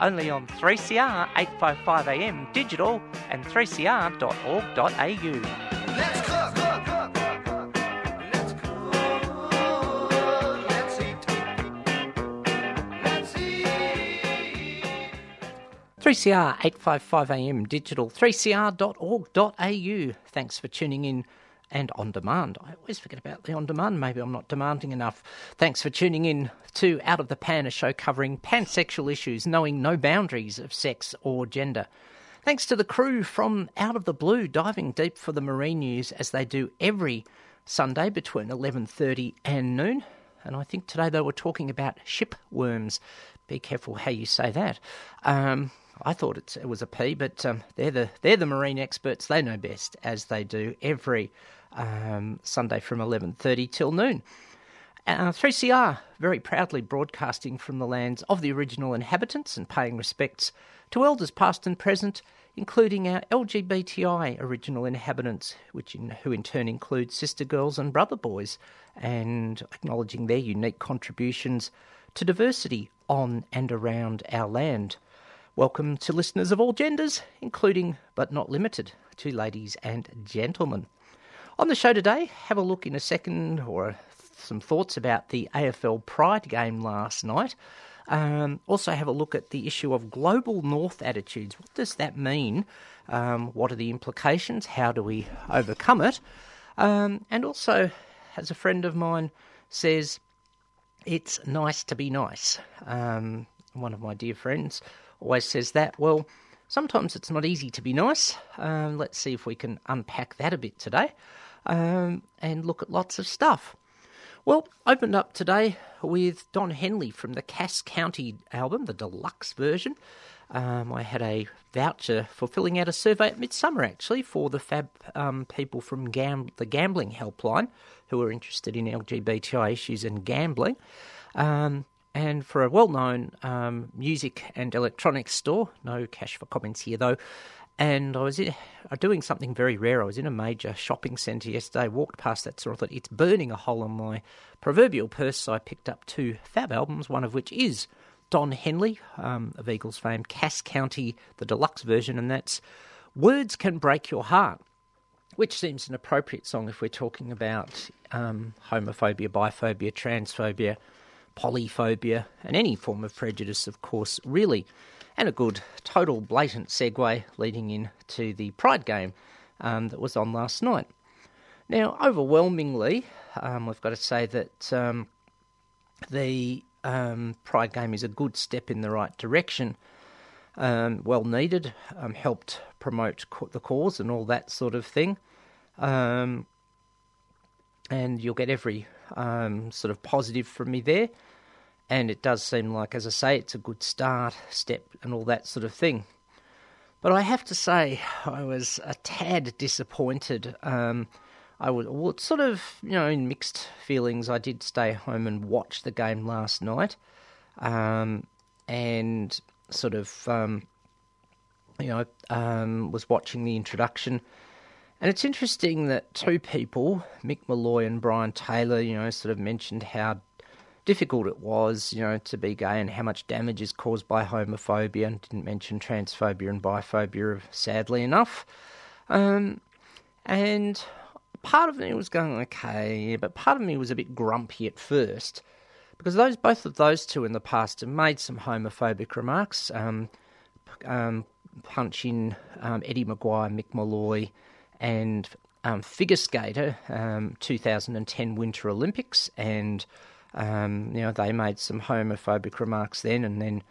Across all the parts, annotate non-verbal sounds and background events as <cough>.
only on 3CR 855am digital and 3cr.org.au. Let's cook. Let's eat. Let's eat. 3CR 855am digital, 3cr.org.au. Thanks for tuning in and on demand. I always forget about the on demand. Maybe I'm not demanding enough. Thanks for tuning in to Out of the Pan, a show covering pansexual issues, knowing no boundaries of sex or gender. Thanks to the crew from Out of the Blue, diving deep for the marine news as they do every Sunday between 11:30 and noon. And I think today they were talking about shipworms. Be careful how you say that. Um, I thought it was a P, but um, they're the they're the marine experts. They know best, as they do every um, Sunday from 11:30 till noon. Uh, 3CR very proudly broadcasting from the lands of the original inhabitants and paying respects to elders past and present, including our LGBTI original inhabitants, which in, who in turn include sister girls and brother boys, and acknowledging their unique contributions to diversity on and around our land. Welcome to listeners of all genders, including but not limited to ladies and gentlemen. On the show today, have a look in a second or some thoughts about the AFL Pride game last night. Um, also, have a look at the issue of global north attitudes. What does that mean? Um, what are the implications? How do we overcome it? Um, and also, as a friend of mine says, it's nice to be nice. Um, one of my dear friends always says that. Well, sometimes it's not easy to be nice. Um, let's see if we can unpack that a bit today um, and look at lots of stuff. Well, opened up today with Don Henley from the Cass County album, the deluxe version. Um, I had a voucher for filling out a survey at Midsummer actually for the fab um, people from Gam- the Gambling Helpline who are interested in LGBTI issues and gambling. Um, and for a well known um, music and electronics store, no cash for comments here though. And I was in, uh, doing something very rare. I was in a major shopping centre yesterday, walked past that store, I thought it's burning a hole in my proverbial purse. So I picked up two fab albums, one of which is Don Henley um, of Eagles fame, Cass County, the deluxe version, and that's Words Can Break Your Heart, which seems an appropriate song if we're talking about um, homophobia, biphobia, transphobia, polyphobia, and any form of prejudice, of course, really. And a good, total, blatant segue leading into the Pride game um, that was on last night. Now, overwhelmingly, um, we've got to say that um, the um, Pride game is a good step in the right direction. Um, well needed, um, helped promote co- the cause and all that sort of thing. And you'll get every um, sort of positive from me there. And it does seem like, as I say, it's a good start, step, and all that sort of thing. But I have to say, I was a tad disappointed. Um, I was well, sort of, you know, in mixed feelings. I did stay home and watch the game last night, um, and sort of, um, you know, um, was watching the introduction. And it's interesting that two people, Mick Molloy and Brian Taylor, you know, sort of mentioned how difficult it was, you know, to be gay and how much damage is caused by homophobia, and didn't mention transphobia and biphobia, sadly enough. Um, and part of me was going okay, but part of me was a bit grumpy at first because those both of those two in the past have made some homophobic remarks. Um, um, punching um, Eddie McGuire, Mick Molloy, and um, figure skater, um, 2010 Winter Olympics, and um, you know they made some homophobic remarks then, and then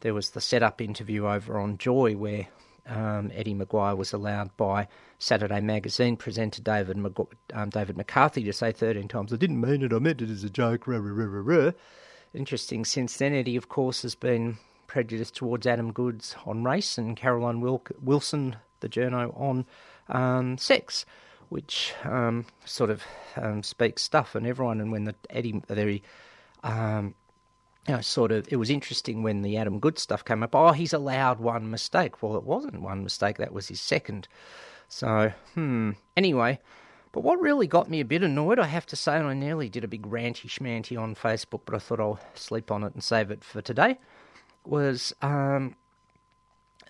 there was the setup interview over on Joy where um, Eddie McGuire was allowed by Saturday Magazine presenter David um, David McCarthy to say 13 times, "I didn't mean it. I meant it as a joke." Rah, rah, rah. Interesting. Since then, Eddie, of course, has been prejudiced towards Adam Goodes on race and Caroline Wilk- Wilson, the journo, on um, sex, which um, sort of um, speaks stuff. And everyone, and when the Eddie, the um, you know, sort of, it was interesting when the Adam Good stuff came up. Oh, he's allowed one mistake. Well, it wasn't one mistake, that was his second. So, hmm. Anyway, but what really got me a bit annoyed, I have to say, and I nearly did a big ranty schmanty on Facebook, but I thought I'll sleep on it and save it for today, was um,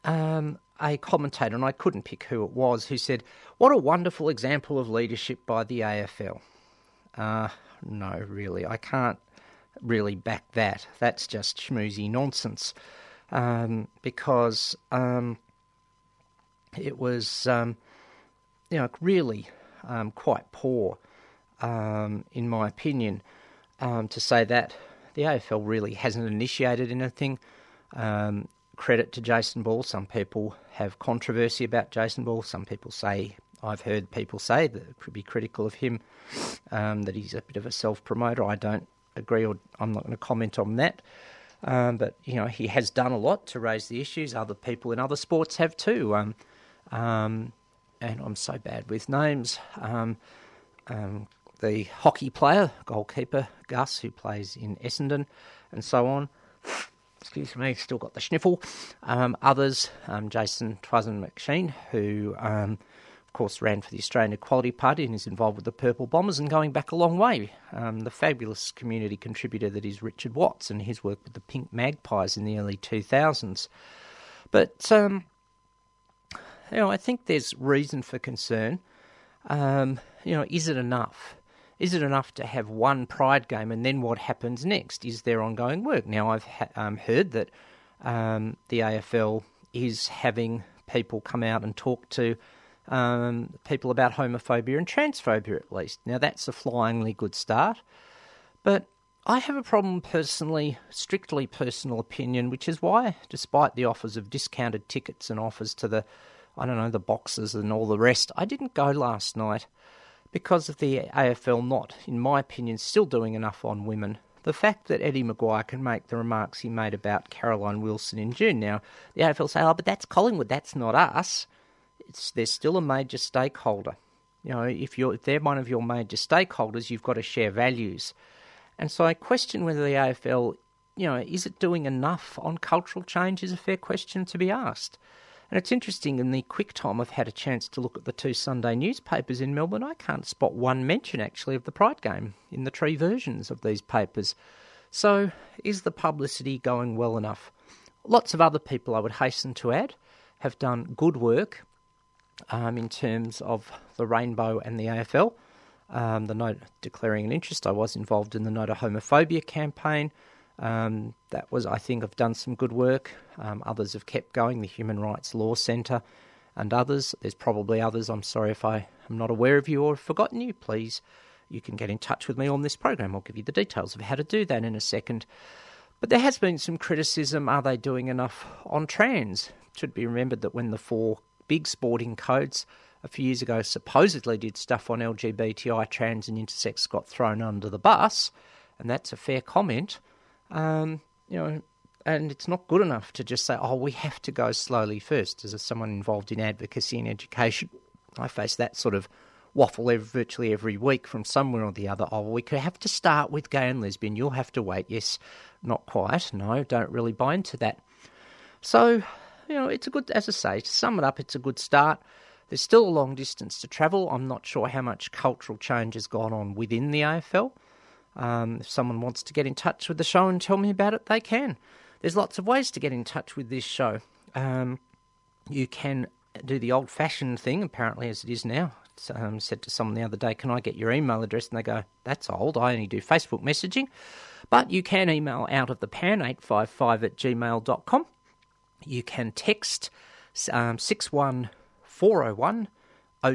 um, a commentator, and I couldn't pick who it was, who said, What a wonderful example of leadership by the AFL. Uh, no, really, I can't really back that. That's just schmoozy nonsense. Um, because um, it was, um, you know, really um, quite poor, um, in my opinion, um, to say that the AFL really hasn't initiated anything. Credit to Jason Ball. Some people have controversy about Jason Ball. Some people say, I've heard people say that could be critical of him, um, that he's a bit of a self promoter. I don't agree, or I'm not going to comment on that. Um, but you know, he has done a lot to raise the issues. Other people in other sports have too. Um, um, and I'm so bad with names. Um, um, the hockey player, goalkeeper Gus, who plays in Essendon, and so on. Excuse me, still got the sniffle. Um, others, um, Jason Tuazon McCheyne, who, um, of course, ran for the Australian Equality Party and is involved with the Purple Bombers and going back a long way. Um, the fabulous community contributor that is Richard Watts and his work with the Pink Magpies in the early 2000s. But um, you know, I think there's reason for concern. Um, you know, is it enough? Is it enough to have one Pride game and then what happens next? Is there ongoing work? Now, I've ha- um, heard that um, the AFL is having people come out and talk to um, people about homophobia and transphobia, at least. Now, that's a flyingly good start. But I have a problem personally, strictly personal opinion, which is why, despite the offers of discounted tickets and offers to the I don't know, the boxes and all the rest. I didn't go last night because of the AFL not, in my opinion, still doing enough on women. The fact that Eddie McGuire can make the remarks he made about Caroline Wilson in June. Now, the AFL say, oh, but that's Collingwood, that's not us. It's, they're still a major stakeholder. You know, if you're if they're one of your major stakeholders, you've got to share values. And so I question whether the AFL, you know, is it doing enough on cultural change is a fair question to be asked. And it's interesting, in the quick time I've had a chance to look at the two Sunday newspapers in Melbourne, I can't spot one mention actually of the Pride game in the tree versions of these papers. So, is the publicity going well enough? Lots of other people, I would hasten to add, have done good work um, in terms of the rainbow and the AFL. Um, the note declaring an interest, I was involved in the No to Homophobia campaign. Um, that was, I think, have done some good work. Um, others have kept going, the Human Rights Law Centre and others. There's probably others. I'm sorry if I am not aware of you or have forgotten you. Please, you can get in touch with me on this program. I'll give you the details of how to do that in a second. But there has been some criticism. Are they doing enough on trans? It should be remembered that when the four big sporting codes a few years ago supposedly did stuff on LGBTI, trans, and intersex got thrown under the bus, and that's a fair comment. Um, you know, and it's not good enough to just say, "Oh, we have to go slowly first. As someone involved in advocacy and education, I face that sort of waffle every, virtually every week from somewhere or the other. Oh, we could have to start with gay and lesbian. You'll have to wait. Yes, not quite. No, don't really buy into that. So, you know, it's a good, as I say, to sum it up, it's a good start. There's still a long distance to travel. I'm not sure how much cultural change has gone on within the AFL. Um, if someone wants to get in touch with the show and tell me about it, they can. There's lots of ways to get in touch with this show. Um, you can do the old fashioned thing, apparently, as it is now. Um, said to someone the other day, Can I get your email address? And they go, That's old. I only do Facebook messaging. But you can email out of the pan 855 at gmail.com. You can text um, 61401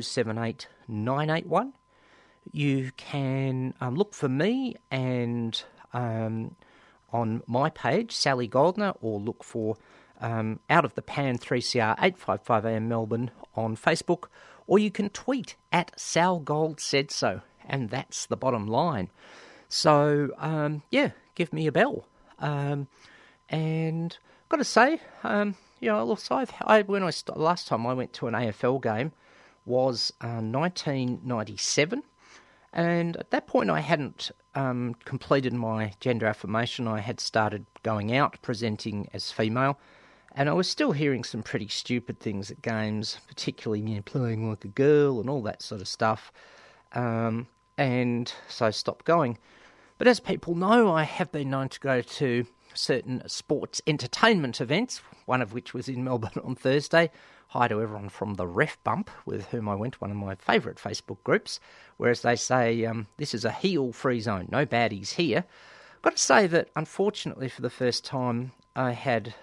078 981 you can um, look for me and um, on my page, Sally Goldner, or look for um, Out of the Pan 3CR 855am Melbourne on Facebook, or you can tweet at Sal Gold said so, and that's the bottom line. So, um, yeah, give me a bell. Um, and got to say, um, you know, look, I've, I when I st- last time I went to an AFL game was uh, 1997, and at that point I hadn't um, completed my gender affirmation. I had started going out presenting as female, and I was still hearing some pretty stupid things at games, particularly you know, playing like a girl and all that sort of stuff. Um, and so I stopped going. But as people know, I have been known to go to certain sports entertainment events, one of which was in Melbourne <laughs> on Thursday. Hi to everyone from the Ref Bump, with whom I went, one of my favourite Facebook groups, whereas they say um, this is a heel free zone, no baddies here. I've got to say that unfortunately, for the first time, I had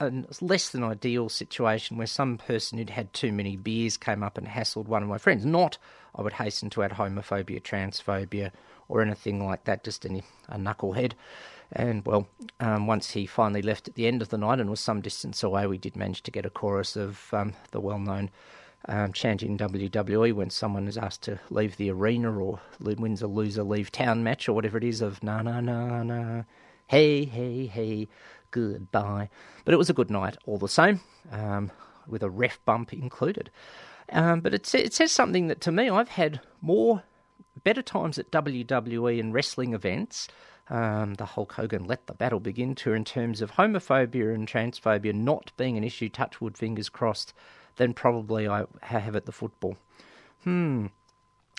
a less than ideal situation where some person who'd had too many beers came up and hassled one of my friends. Not, I would hasten to add, homophobia, transphobia, or anything like that, just any, a knucklehead. And well, um, once he finally left at the end of the night and was some distance away, we did manage to get a chorus of um, the well known um, WWE when someone is asked to leave the arena or wins a loser leave town match or whatever it is of na na na na, hey, hey, hey, goodbye. But it was a good night all the same, um, with a ref bump included. Um, but it, it says something that to me, I've had more better times at WWE and wrestling events. Um, the Hulk Hogan Let the Battle Begin tour in terms of homophobia and transphobia not being an issue, touchwood fingers crossed, then probably I have at the football. Hmm,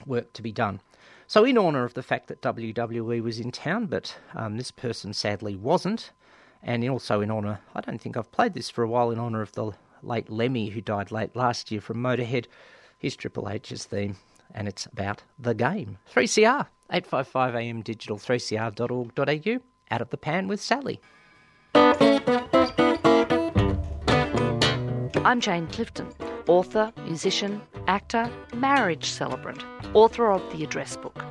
work to be done. So, in honour of the fact that WWE was in town, but um, this person sadly wasn't, and also in honour, I don't think I've played this for a while, in honour of the late Lemmy who died late last year from Motorhead, here's Triple H's theme, and it's about the game. 3CR, 855 AM digital, 3cr.org.au, out of the pan with Sally. I'm Jane Clifton, author, musician, actor, marriage celebrant, author of The Address Book.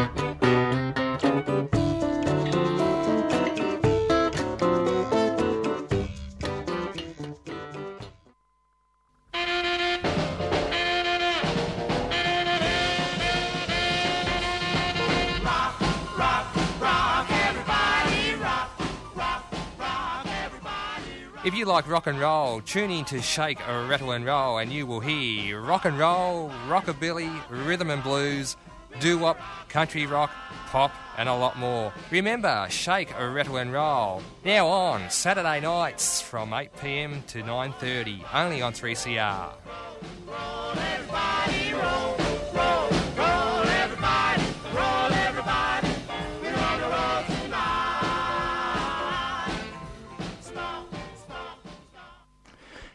Like rock and roll, tune in to Shake, Rattle and Roll, and you will hear rock and roll, rockabilly, rhythm and blues, doo wop, country rock, pop, and a lot more. Remember, Shake, Rattle and Roll now on Saturday nights from 8 pm to 9:30, only on 3CR.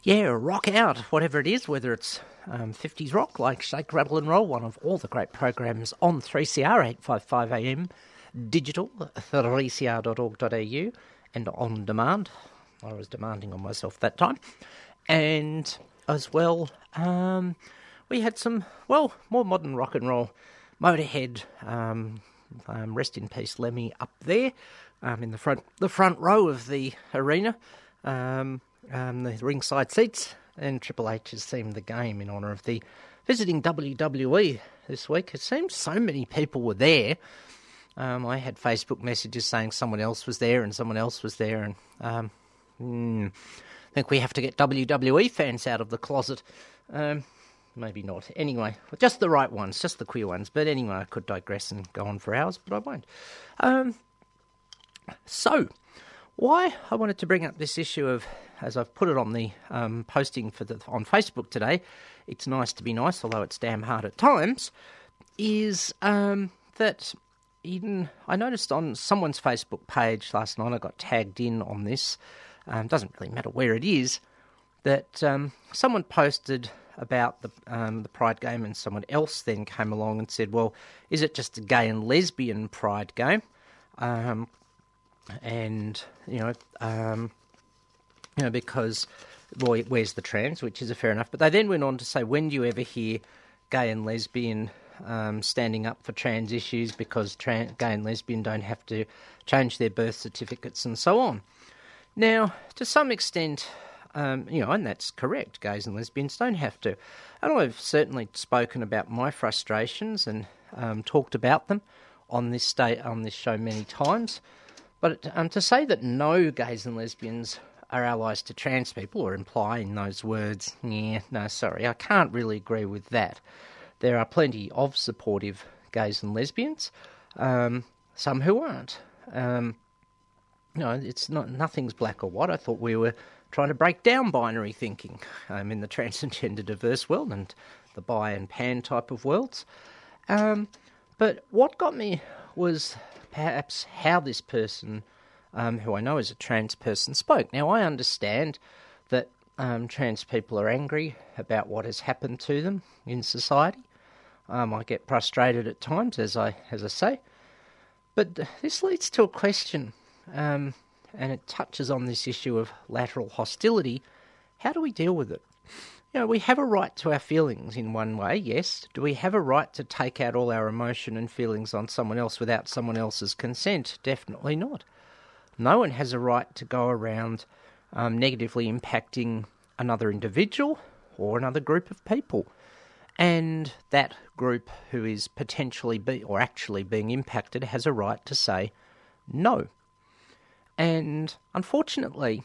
Yeah, rock out, whatever it is, whether it's um, 50s rock like Shake, Rattle and Roll, one of all the great programs on 3CR, 855 AM, digital, 3cr.org.au, and on demand. I was demanding on myself that time. And as well, um, we had some, well, more modern rock and roll. Motorhead, um, um, rest in peace, Lemmy, up there um, in the front, the front row of the arena. Um, um, the ringside seats, and Triple H has themed the game in honour of the visiting WWE this week. It seems so many people were there. Um, I had Facebook messages saying someone else was there and someone else was there, and um, hmm, I think we have to get WWE fans out of the closet. Um, maybe not. Anyway, just the right ones, just the queer ones. But anyway, I could digress and go on for hours, but I won't. Um, so, why I wanted to bring up this issue of, as I've put it on the um, posting for the on Facebook today, it's nice to be nice, although it's damn hard at times. Is um, that even I noticed on someone's Facebook page last night, I got tagged in on this. Um, doesn't really matter where it is. That um, someone posted about the um, the Pride game, and someone else then came along and said, "Well, is it just a gay and lesbian Pride game?" And you know, um, you know, because well, where's the trans, which is a fair enough. But they then went on to say, when do you ever hear gay and lesbian um, standing up for trans issues because tran gay and lesbian don't have to change their birth certificates and so on. Now, to some extent, um, you know, and that's correct. Gays and lesbians don't have to. And I've certainly spoken about my frustrations and um, talked about them on this state on this show many times. But um, to say that no gays and lesbians are allies to trans people, or implying those words, yeah, no, sorry, I can't really agree with that. There are plenty of supportive gays and lesbians, um, some who aren't. Um, no, it's not nothing's black or white. I thought we were trying to break down binary thinking um, in the <laughs> trans and gender diverse world and the bi and pan type of worlds. Um, but what got me was perhaps how this person, um, who I know is a trans person, spoke. Now I understand that um, trans people are angry about what has happened to them in society. Um, I get frustrated at times, as I as I say. But this leads to a question, um, and it touches on this issue of lateral hostility. How do we deal with it? Know, we have a right to our feelings in one way, yes. Do we have a right to take out all our emotion and feelings on someone else without someone else's consent? Definitely not. No one has a right to go around um, negatively impacting another individual or another group of people. And that group who is potentially be, or actually being impacted has a right to say no. And unfortunately,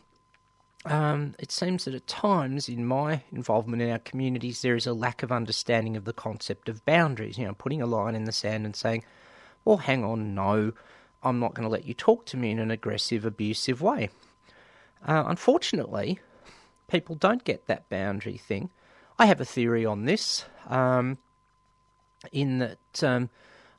um, it seems that at times in my involvement in our communities, there is a lack of understanding of the concept of boundaries. You know, putting a line in the sand and saying, well, hang on, no, I'm not going to let you talk to me in an aggressive, abusive way. Uh, unfortunately, people don't get that boundary thing. I have a theory on this, um, in that um,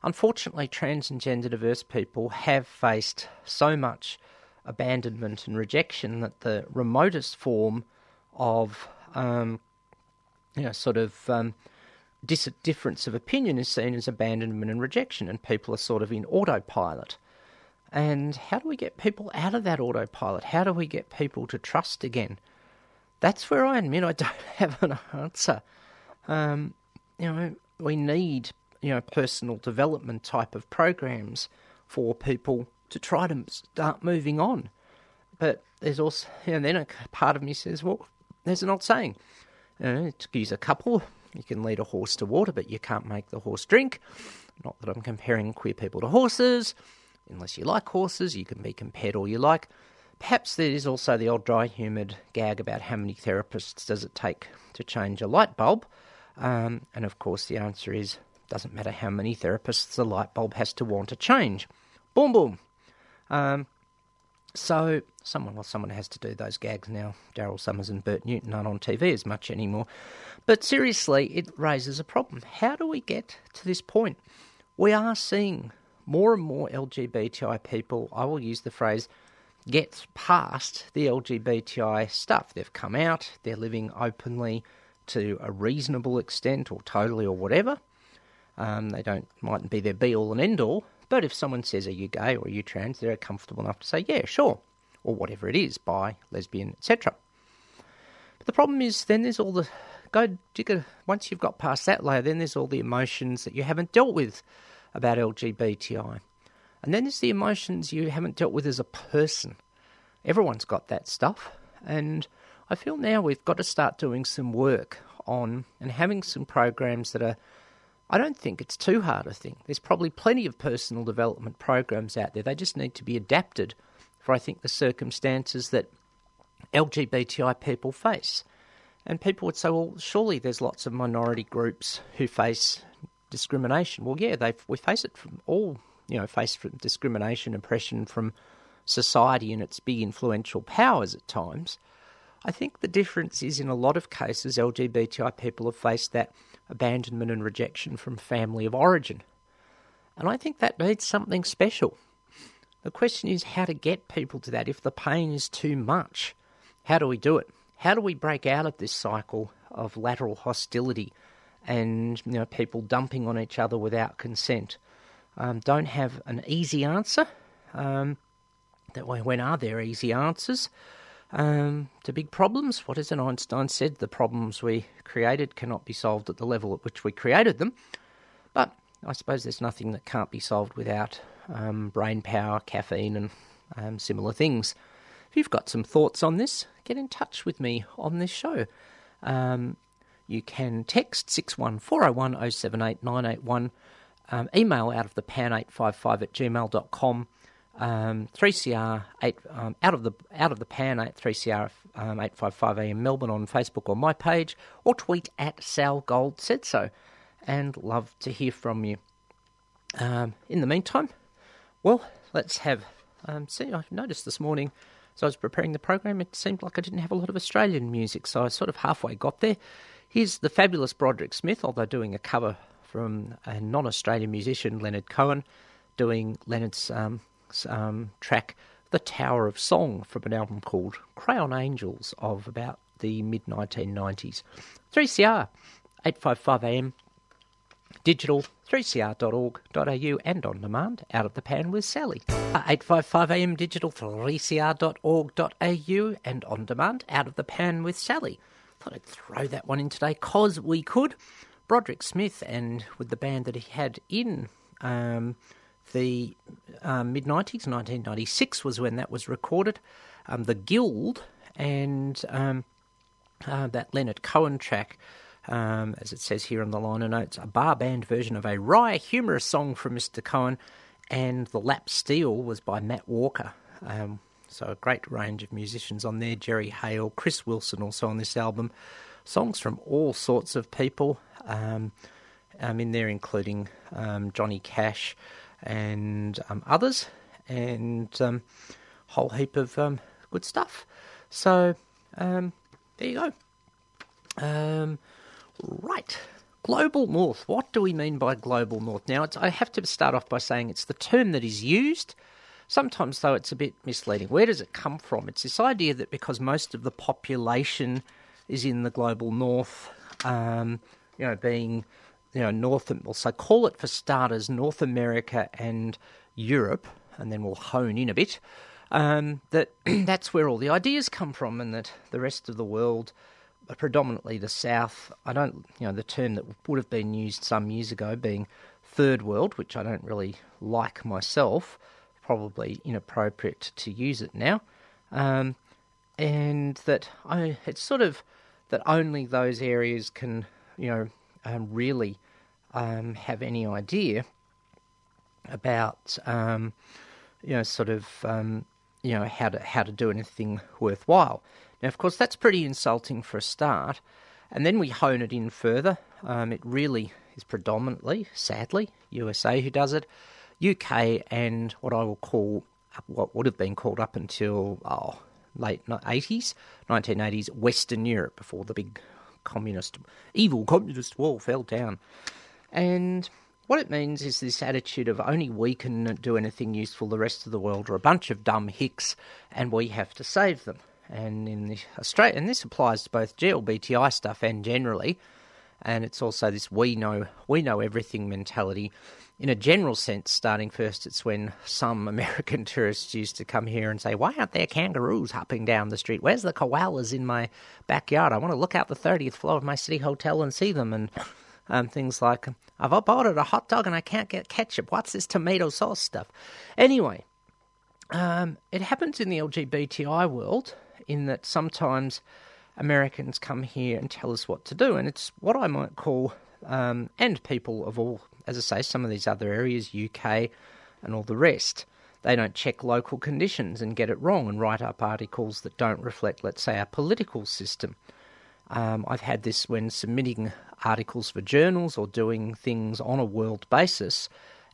unfortunately, trans and gender diverse people have faced so much abandonment and rejection that the remotest form of, um, you know, sort of um, dis- difference of opinion is seen as abandonment and rejection, and people are sort of in autopilot. And how do we get people out of that autopilot? How do we get people to trust again? That's where I admit I <laughs> don't have an answer. Um, you know, we need you know personal development type of programs for people to try to start moving on. But there's also, <laughs> and then a part of me says, well, there's an old saying. You know, to use a couple, you can lead a horse to water, but you can't make the horse drink. Not that I'm comparing queer people to horses. Unless you like horses, you can be compared all you like. Perhaps there is also the old dry humoured gag about how many therapists does it take to change a light bulb. Um, and of course, the answer is doesn't matter how many therapists the light bulb has to want to change. Boom, boom. Um, so someone, well, someone has to do those gags now. Daryl Somers and Bert Newton aren't on TV as much anymore. But seriously, it raises a problem. How do we get to this point? We are seeing more and more LGBTI people. I will use the phrase get past the LGBTI stuff. They've come out. They're living openly to a reasonable extent, or totally, or whatever. Um, they don't mightn't be their be all and end all, but if someone says, Are you gay or are you trans? they're comfortable enough to say, Yeah, sure. Or whatever it is, bi, lesbian, etc. But the problem is, then there's all the. Go, digger, once you've got past that layer, then there's all the emotions that you haven't dealt with about LGBTI. And then there's the emotions you haven't dealt with as a person. Everyone's got that stuff. And I feel now we've got to start doing some work on and having some programs that are I don't think it's too hard a thing. There's probably plenty of personal development programs out there. They just need to be adapted for, I think, the circumstances that LGBTI people face. And people would say, well, surely there's lots of minority groups who face discrimination. Well, yeah, we face it from all, you know, face from discrimination, oppression from society and its big influential powers at times. I think the difference is in a lot of cases, LGBTI people have faced that abandonment and rejection from family of origin. And I think that needs something special. The question is how to get people to that. If the pain is too much, how do we do it? How do we break out of this cycle of lateral hostility and you know people dumping on each other without consent? Um, don't have an easy answer. Um, that way, when are there easy answers? Um, to big problems. What is it Einstein said? The problems we created cannot be solved at the level at which we created them. But I suppose there's nothing that can't be solved without um, brain power, caffeine, and um, similar things. If you've got some thoughts on this, get in touch with me on this show. Um, you can text 61401 078 981, um, email out of the pan855 at gmail.com, um, 3CR 8, um, out of the out of the pan 8 3CR um, 855 AM Melbourne on Facebook or my page, or tweet at Sal Gold said so, and love to hear from you. Um, in the meantime, well, let's have. Um, see, I noticed this morning as I was preparing the program, it seemed like I didn't have a lot of Australian music, so I sort of halfway got there. Here's the fabulous Broderick Smith, although doing a cover from a non Australian musician, Leonard Cohen, doing Leonard's um, track, The Tower of Song, from an album called Crayon Angels of about the mid 1990s. 3CR, 855 AM, digital 3cr.org.au and on demand out of the pan with Sally. Uh, 855 AM digital 3cr.org.au and on demand out of the pan with Sally. Thought I'd throw that one in today cause we could. Broderick Smith and with the band that he had in um, the um, mid 90s, 1996 was when that was recorded. Um, the Guild and um, uh, that Leonard Cohen track, um, as it says here on the liner notes, a bar band version of a wry, humorous song from Mr. Cohen, and The Lap Steel was by Matt Walker. Um, so a great range of musicians on there Jerry Hale, Chris Wilson also on this album. Songs from all sorts of people um, in there, including Johnny Cash and um, others, and um, whole heap of um, good stuff. So um, there you go. Um, right. Global North. What do we mean by Global North? Now, I have to start off by saying it's the term that is used. Sometimes, though, it's a bit misleading. Where does it come from? It's this idea that because most of the population is in the global north, um, you know, being, you know, North, well, so call it for starters North America and Europe, and then we'll hone in a bit, um, that <clears throat> that's where all the ideas come from, and that the rest of the world, uh, predominantly the South, I don't, you know, the term that would have been used some years ago being third world, which I don't really like myself, probably inappropriate to use it now, um, and that I, it's sort of that only those areas can, you know, um, really um, have any idea about, um, you know, sort of, um, you know, how to how to do anything worthwhile. Now, of course, that's pretty insulting for a start, and then we hone it in further. Um, it really is predominantly, sadly, USA who does it, UK, and what I will call what would have been called up until oh, late 80s, 1980s, Western Europe before the big communist, evil communist wall fell down. And what it means is this attitude of only we can do anything useful, the rest of the world are a bunch of dumb hicks, and we have to save them. And in the Australia, and this applies to both GLBTI stuff and generally, and it's also this we know we know everything mentality. In a general sense, starting first, it's when some <laughs> American tourists used to come here and say, "Why aren't there kangaroos hopping down the street? Where's the koalas in my backyard? I want to look out the thirtieth floor of my city hotel and see them." And um, things like, "I've ordered a hot dog and I can't get ketchup. What's this tomato sauce stuff?" Anyway, um, it happens in the LGBTI world in that sometimes Americans come here and tell us what to do, and it's what I might call, um, and people of all, as I say, some of these other areas, UK and all the rest, they don't check local conditions and get it wrong and write up articles that don't reflect, let's say, our political system. Um, I've had this when submitting articles for journals or doing things on a world basis,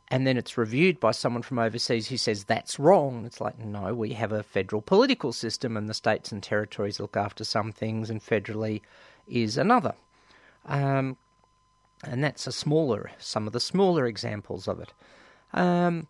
and then it's reviewed by someone from overseas who says that's wrong. It's like, no, we have a federal political system, and the states and territories look after some things, and federally is another. Um, and that's a smaller, some of the smaller examples of it. Um,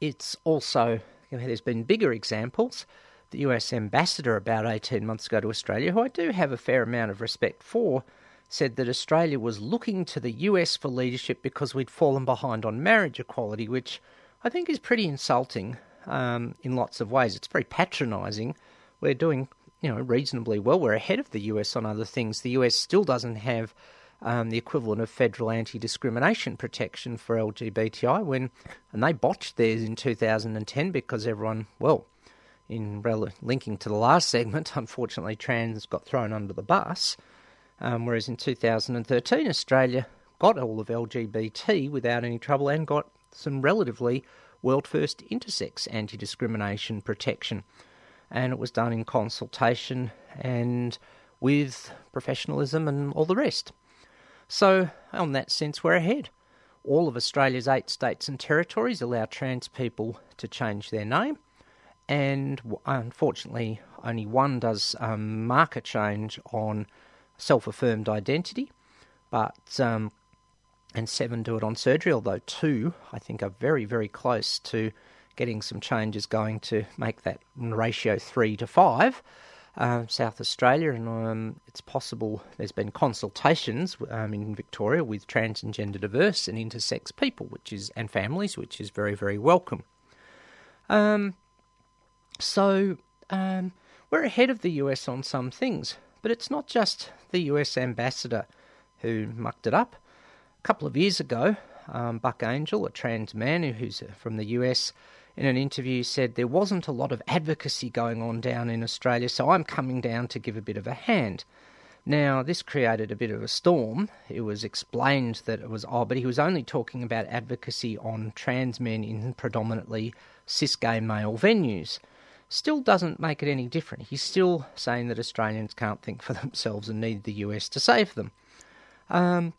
it's also, you know, there's been bigger examples. The US ambassador about 18 months ago to Australia, who I do have a fair amount of respect for, said that Australia was looking to the US for leadership because we'd fallen behind on marriage equality, which I think is pretty insulting um, in lots of ways. It's very patronising we're doing you know reasonably well. We're ahead of the US on other things. The US still doesn't have um, the equivalent of federal anti-discrimination protection for LGBTI when, and they botched theirs in 2010 because everyone, well, in rel- linking to the last segment, <laughs> unfortunately, trans got thrown under the bus. Um, whereas in 2013, Australia got all of LGBT without any trouble and got some relatively world first intersex anti discrimination protection. And it was done in consultation and with professionalism and all the rest. So, on that sense, we're ahead. All of Australia's eight states and territories allow trans people to change their name, and unfortunately, only one does um, mark a change on self affirmed identity, but um, and seven do it on surgery, although two, I think, are very, very close to getting some changes going to make that ratio three to five. Uh, South Australia, and um, it's possible there's been consultations um, in Victoria with trans and gender diverse and intersex people, which is and families, which is very, very welcome. Um, so um, we're ahead of the US on some things, but it's not just the US ambassador who mucked it up. A couple of years ago, um, Buck Angel, a trans man who's from the US, in an interview said there wasn't a lot of advocacy going on down in Australia, so I'm coming down to give a bit of a hand. Now, this created a bit of a storm. It was explained that it was odd, but he was only talking about advocacy on trans men in predominantly cis gay male venues. Still doesn't make it any different. He's still saying that Australians can't think for <laughs> themselves and need the US to save them. Um,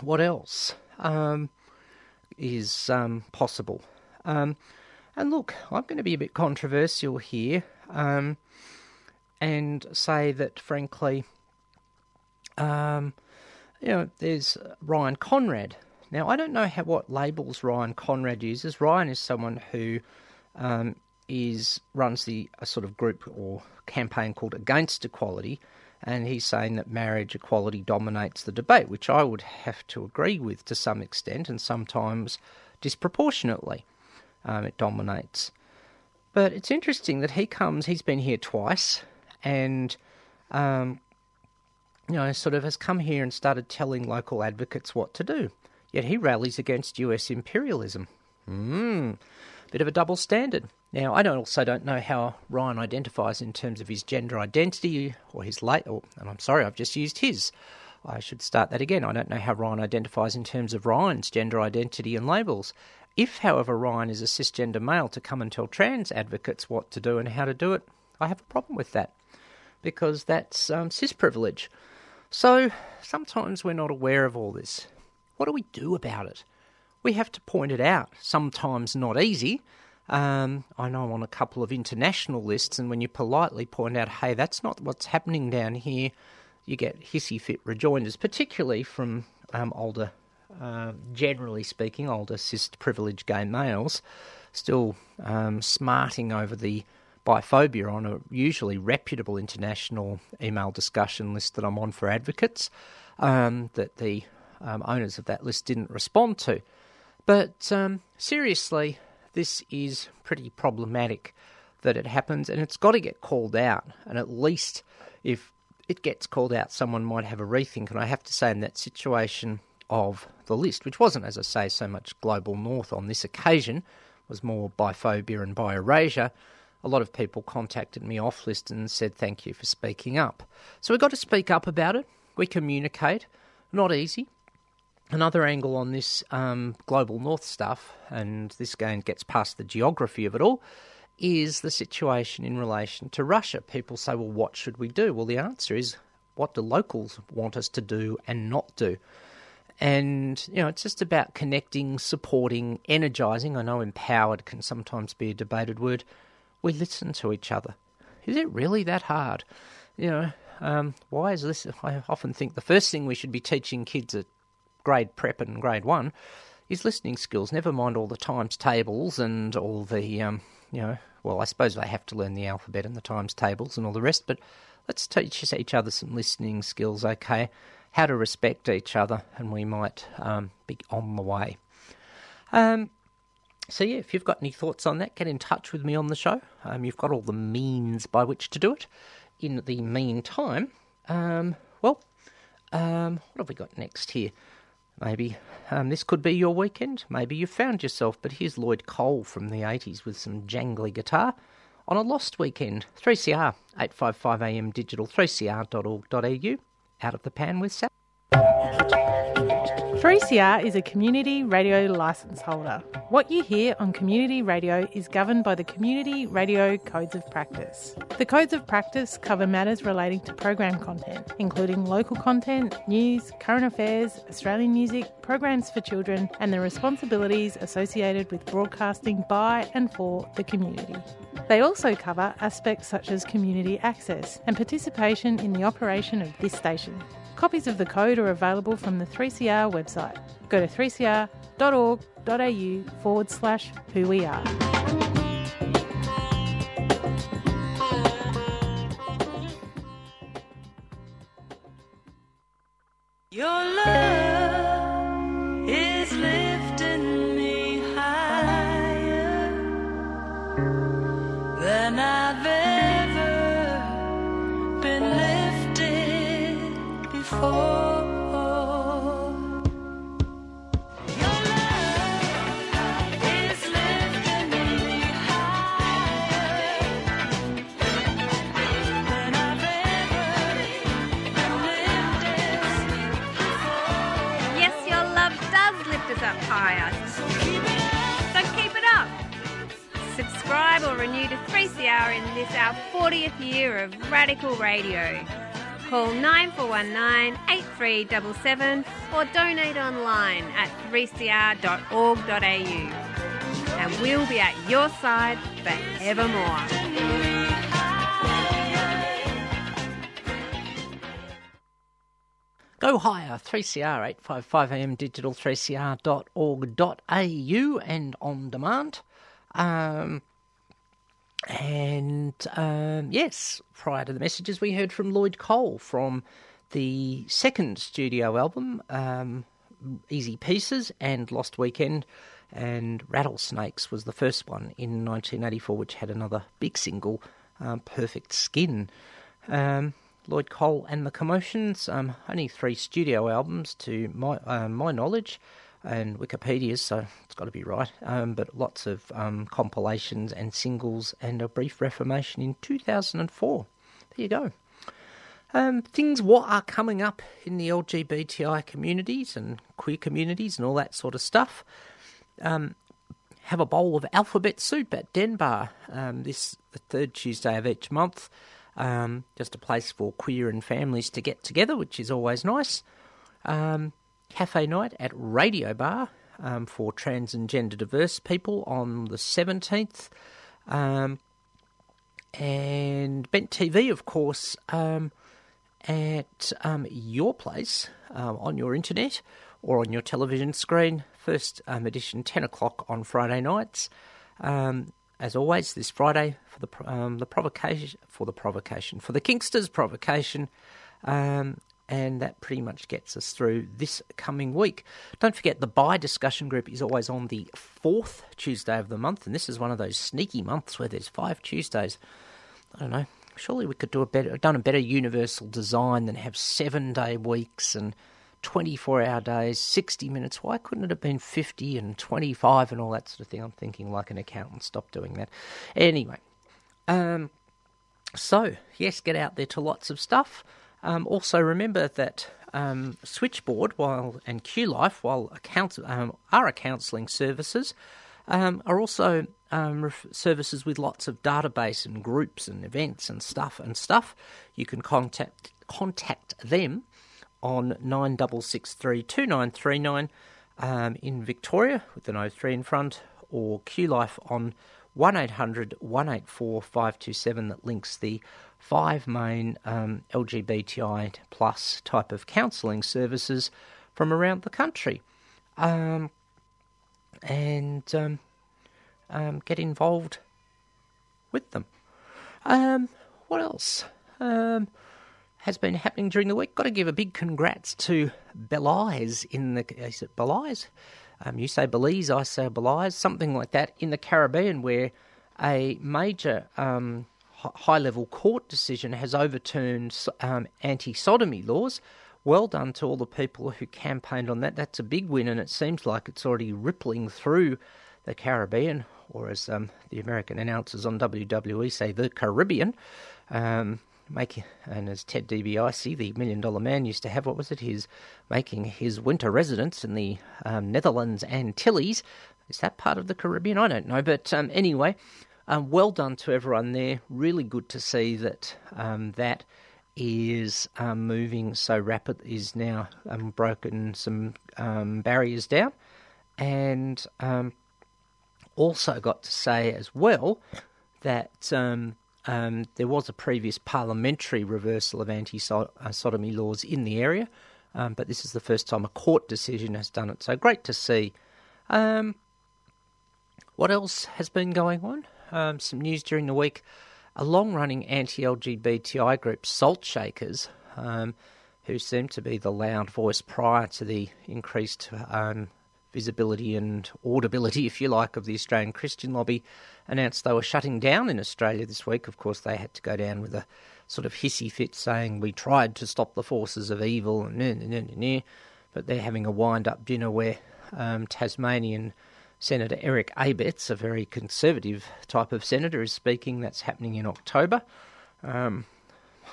what else um, is um, possible? Um, and look, I'm going to be a bit controversial here um, and say that, frankly, um, you know, there's Ryan Conrad. Now, I don't know how, what labels Ryan Conrad uses. Ryan is someone who um, is runs the a sort of group or campaign called Against Equality, and he's saying that marriage equality dominates the debate, which I would have to agree with to some extent, and sometimes disproportionately um, it dominates. But it's interesting that he comes, he's been here twice, and, um, you know, sort of has come here and started telling local advocates what to do. Yet he rallies against US imperialism. Hmm, bit of a double standard. Now, I don't also don't know how Ryan identifies in terms of his gender identity or his late, or, and I'm sorry, I've just used his. I should start that again. I don't know how Ryan identifies in terms of Ryan's gender identity and labels. If, however, Ryan is a cisgender male to come and tell trans advocates what to do and how to do it, I have a problem with that because that's um, cis privilege. So sometimes we're not aware of all this. What do we do about it? We have to point it out. Sometimes not easy. Um, I know I'm on a couple of international lists, and when you politely point out, hey, that's not what's happening down here, you get hissy fit rejoinders, particularly from um, older, uh, generally speaking, older cis privileged gay males, still um, smarting over the biphobia on a usually reputable international email discussion list that I'm on for advocates um, that the um, owners of that list didn't respond to. But um, seriously, this is pretty problematic that it happens, and it's got to get called out. And at least if it gets called out, someone might have a rethink. And I have to say, in that situation of the list, which wasn't, as I say, so much global north on this occasion, was more biphobia and bi-erasure, a lot of people contacted me off list and said thank you for speaking up. So we've got to speak up about it. We communicate. Not easy. Another angle on this um, global north stuff, and this again gets past the geography of it all, is the situation in relation to Russia. People say, well, what should we do? Well, the answer is what do locals want us to do and not do? And, you know, it's just about connecting, supporting, energizing. I know empowered can sometimes be a debated word. We listen to each other. Is it really that hard? You know, um, why is this? I often think the first thing we should be teaching kids at grade prep and grade one is listening skills. Never mind all the times tables and all the, um, you know, well, I suppose they have to learn the alphabet and the times tables and all the rest, but let's teach each other some listening skills, okay? How to respect each other, and we might um, be on the way. Um, so yeah, if you've got any thoughts on that, get in touch with me on the show. Um, you've got all the means by which to do it. In the meantime, um, well, um, what have we got next here? Maybe um, this could be your weekend. Maybe you've found yourself. But here's Lloyd Cole from the 80s with some jangly guitar on a lost weekend. 3CR, 855 AM digital, 3cr.org.au. Out of the pan with Sam. 3CR is a community radio licence holder. What you hear on community radio is governed by the Community Radio Codes of Practice. The Codes of Practice cover matters relating to program content, including local content, news, current affairs, Australian music, programs for children, and the responsibilities associated with broadcasting by and for the community. They also cover aspects such as community access and participation in the operation of this station. Copies of the code are available from the 3CR website. Go to 3cr.org.au forward slash who we are. Your love Or renew to 3CR in this our 40th year of radical radio. Call 9419 8377 or donate online at 3cr.org.au. And we'll be at your side forevermore. Go higher, 3CR, 855 AM digital, 3cr.org.au and on demand. Um, and um, yes, prior to the messages, we heard from Lloyd Cole from the second studio album, um, Easy Pieces and Lost Weekend. And Rattlesnakes was the first one in 1984, which had another big single, um, Perfect Skin. Um, Lloyd Cole and the Commotions, um, only three studio albums to my uh, my knowledge, and Wikipedia's, so it's got to be right. Um, but lots of um, compilations and singles, and a brief reformation in 2004. There you go. Um, things what are coming up in the LGBTI communities and queer communities and all that sort of stuff. Um, have a bowl of alphabet soup at Denbar um, this the third Tuesday of each month. Um, just a place for queer and families to get together, which is always nice. Um, cafe night at Radio Bar um, for trans and gender diverse people on the 17th. Um, and Bent TV, of course, um, at um, your place um, on your internet or on your television screen. First um, edition, 10 o'clock on Friday nights. As always, this Friday for the the provocation for the provocation for the Kingsters provocation, um, and that pretty much gets us through this coming week. Don't forget the bi discussion group is always on the fourth Tuesday of the month, and this is one of those sneaky months where there's five Tuesdays. I don't know. Surely we could do a better, done a better universal design than have seven day weeks and 24 hour days, 60 minutes. Why couldn't it have been 50 and 25 and all that sort of thing? I'm thinking like an accountant. Stop doing that. Anyway, um, so yes, get out there to lots of stuff. Um, also remember that um, Switchboard while and QLife, Life, while um, are counselling services, um, are also um, ref- services with lots of database and groups and events and stuff and stuff. You can contact contact them on nine double six three two nine three nine um, in Victoria with an 03 in front, or QLife on 1800 184 527 that links the five main um, LGBTI plus type of counselling services from around the country. Um, and um, um, get involved with them. Um, what else? Um, has been happening during the week. Got to give a big congrats to Belize in the is it Belize? Um, you say Belize, I say Belize, something like that in the Caribbean, where a major um, high level court decision has overturned um, anti sodomy laws. Well done to all the people who campaigned on that. That's a big win, and it seems like it's already rippling through the Caribbean, or as um, the American announcers on WWE say, the Caribbean. Making, and as Ted DiBiase, the Million Dollar Man, used to have, what was it? His making his winter residence in the um, Netherlands Antilles. Is that part of the Caribbean? I don't know, but um, anyway, um, well done to everyone there. Really good to see that um, that is um, moving so rapid. Is now um, broken some barriers down, and also got to say as well that um, there was a previous parliamentary reversal of anti sodomy laws in the area, um, but this is the first time a court decision has done it. So great to see. Um, what else has been going on? Um, some news during the week. A long running anti LGBTI group, Salt Shakers, um, who seemed to be the loud voice prior to the increased um, visibility and audibility, if you like, of the Australian Christian lobby, announced they were shutting down in Australia this week. Of course, they had to go down with a sort of hissy fit saying, We tried to stop the forces of evil, and nah, nah, nah, nah, but they're having a wind up dinner where um, Tasmanian Senator Eric Abetz, a very conservative type of senator, is speaking. That's happening in October. Um,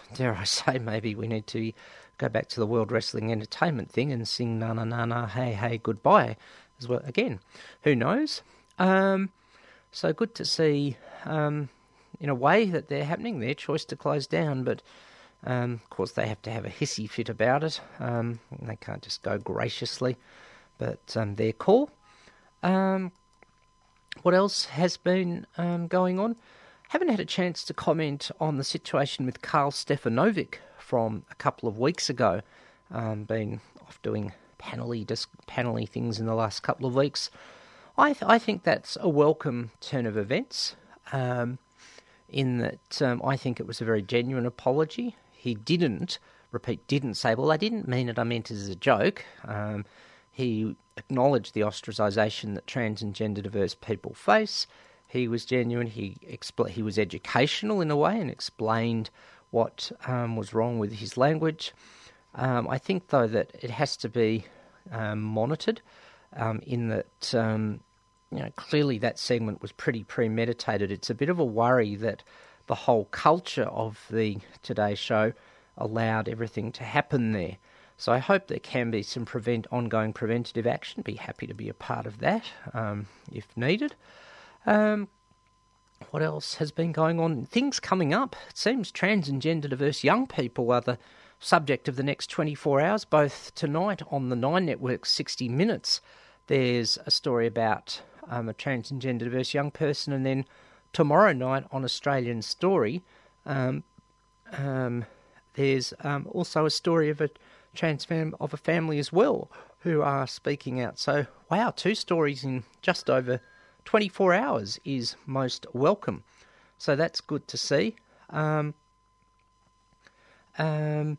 <sighs> dare I say, maybe we need to go back to the World Wrestling Entertainment thing and sing na na na na hey hey goodbye as well again. Who knows? Um, so good to see, um, in a way, that they're happening. Their choice to close down, but um, of course they have to have a hissy fit about it. Um, they can't just go graciously, but um, their call. Um, what else has been going on? Haven't had a chance to comment on the situation with Karl Stefanovic from a couple of weeks ago. Um, been off doing panely dis- panely things in the last couple of weeks. I th- I think that's a welcome turn of events. Um, in that um, I think it was a very genuine apology. He didn't repeat, didn't say, "Well, I didn't mean it. I meant it as a joke." Um, he acknowledged the ostracisation that trans and gender diverse people face. He was genuine. He expl- he was educational in a way and explained what um, was wrong with his language. Um, I think though that it has to be um, monitored um, in that um, you know clearly that segment was pretty premeditated. It's a bit of a worry that the whole culture of the Today Show allowed everything to happen there. So I hope there can be some prevent ongoing preventative action. Be happy to be a part of that um, if needed. Um, what else has been going on? Things coming up. It seems trans and gender diverse young people are the subject of the next 24 hours, both tonight on the Nine Network 60 Minutes. There's a story about um, a trans and gender diverse young person, and then tomorrow night on Australian Story, um, um, there's um, also a story of a trans fam- of a family as well who are speaking out. So, wow, two stories in just over 24 hours is most welcome. So that's good to see. Um, um,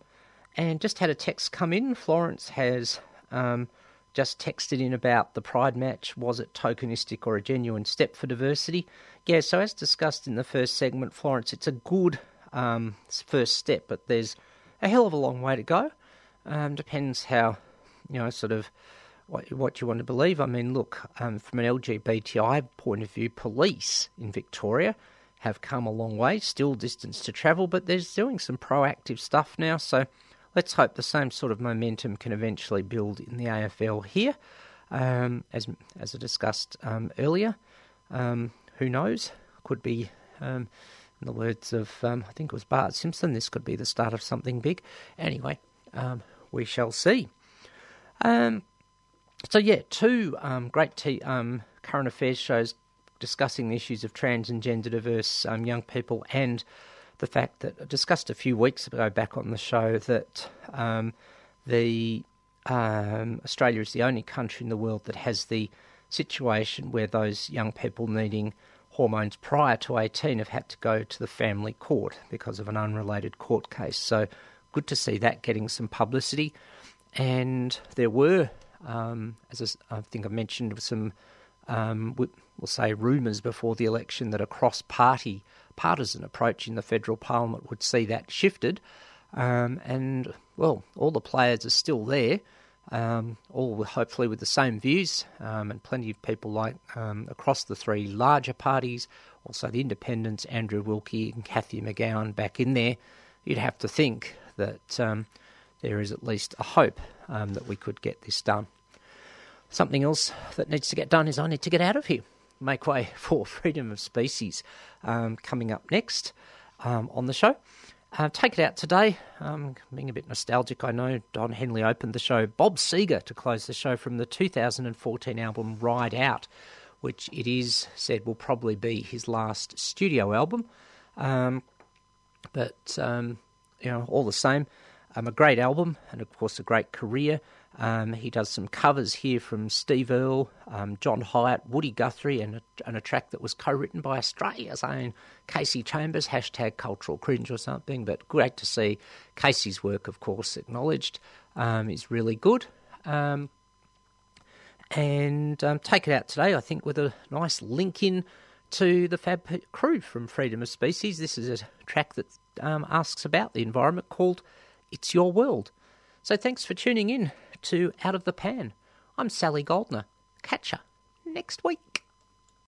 and just had a text come in. Florence has um, just texted in about the Pride match. Was it tokenistic or a genuine step for diversity? Yeah, so as discussed in the first segment, Florence, it's a good um, first step, but there's a hell of a long way to go. Um, depends how, you know, sort of what, what you want to believe. I mean, look, um, from an LGBTI point of view, police in Victoria have come a long way, still distance to travel, but they're doing some proactive stuff now. So let's hope the same sort of momentum can eventually build in the AFL here. Um, as as I discussed um, earlier, um, who knows? Could be, um, in the words of um, I think it was Bart Simpson, this could be the start of something big. Anyway, we shall see. Um, so yeah, two um, great t- um, current affairs shows discussing the issues of trans and gender diverse um, young people, and the fact that I discussed a few weeks ago back on the show that um, the um, Australia is the only country in the world that has the situation where those young people needing hormones prior to 18 have had to go to the family court because of an unrelated court case. So good to see that getting some publicity. And there were, um, as I think I mentioned, some, um, we'll say, rumours before the election that a cross party partisan approach in the federal parliament would see that shifted. Um, and, well, all the players are still there, um, all hopefully with the same views, um, and plenty of people like um, across the three larger parties, also the independents, Andrew Wilkie and Cathy McGowan back in there. You'd have to think that um, there is at least a hope um, that we could get this done. Something else that needs to get done is I need to get out of here. Make way <laughs> for freedom of species um, coming up next um, on the show. Uh, take it out today. Um, being a bit nostalgic, I know. Don Henley opened the show. Bob Seger to close the show from the 2014 album Ride Out, which it is said will probably be his last studio album. Um, but um, you know, all the same, um, a great album and of course a great career. Um, he does some covers here from Steve Earle, um, John Hiatt, Woody Guthrie, and a, and a track that was co-written by Australia's own Kasey Chambers, hashtag cultural cringe or something. But great to see Kasey's work, of course, acknowledged. Um, is really good. Um, and um, take it out today, I think, with a nice link in to the Fab crew from Freedom of Species. This is a track that um, asks about the environment called It's Your World. So thanks for tuning in to Out of the Pan. I'm Sally Goldner. Catch ya next week.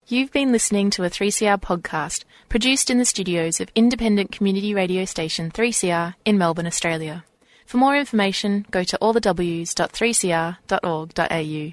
You've been listening to a 3CR podcast produced in the studios of independent community radio station 3CR in Melbourne, Australia. For more information, go to allthews.3cr.org.au.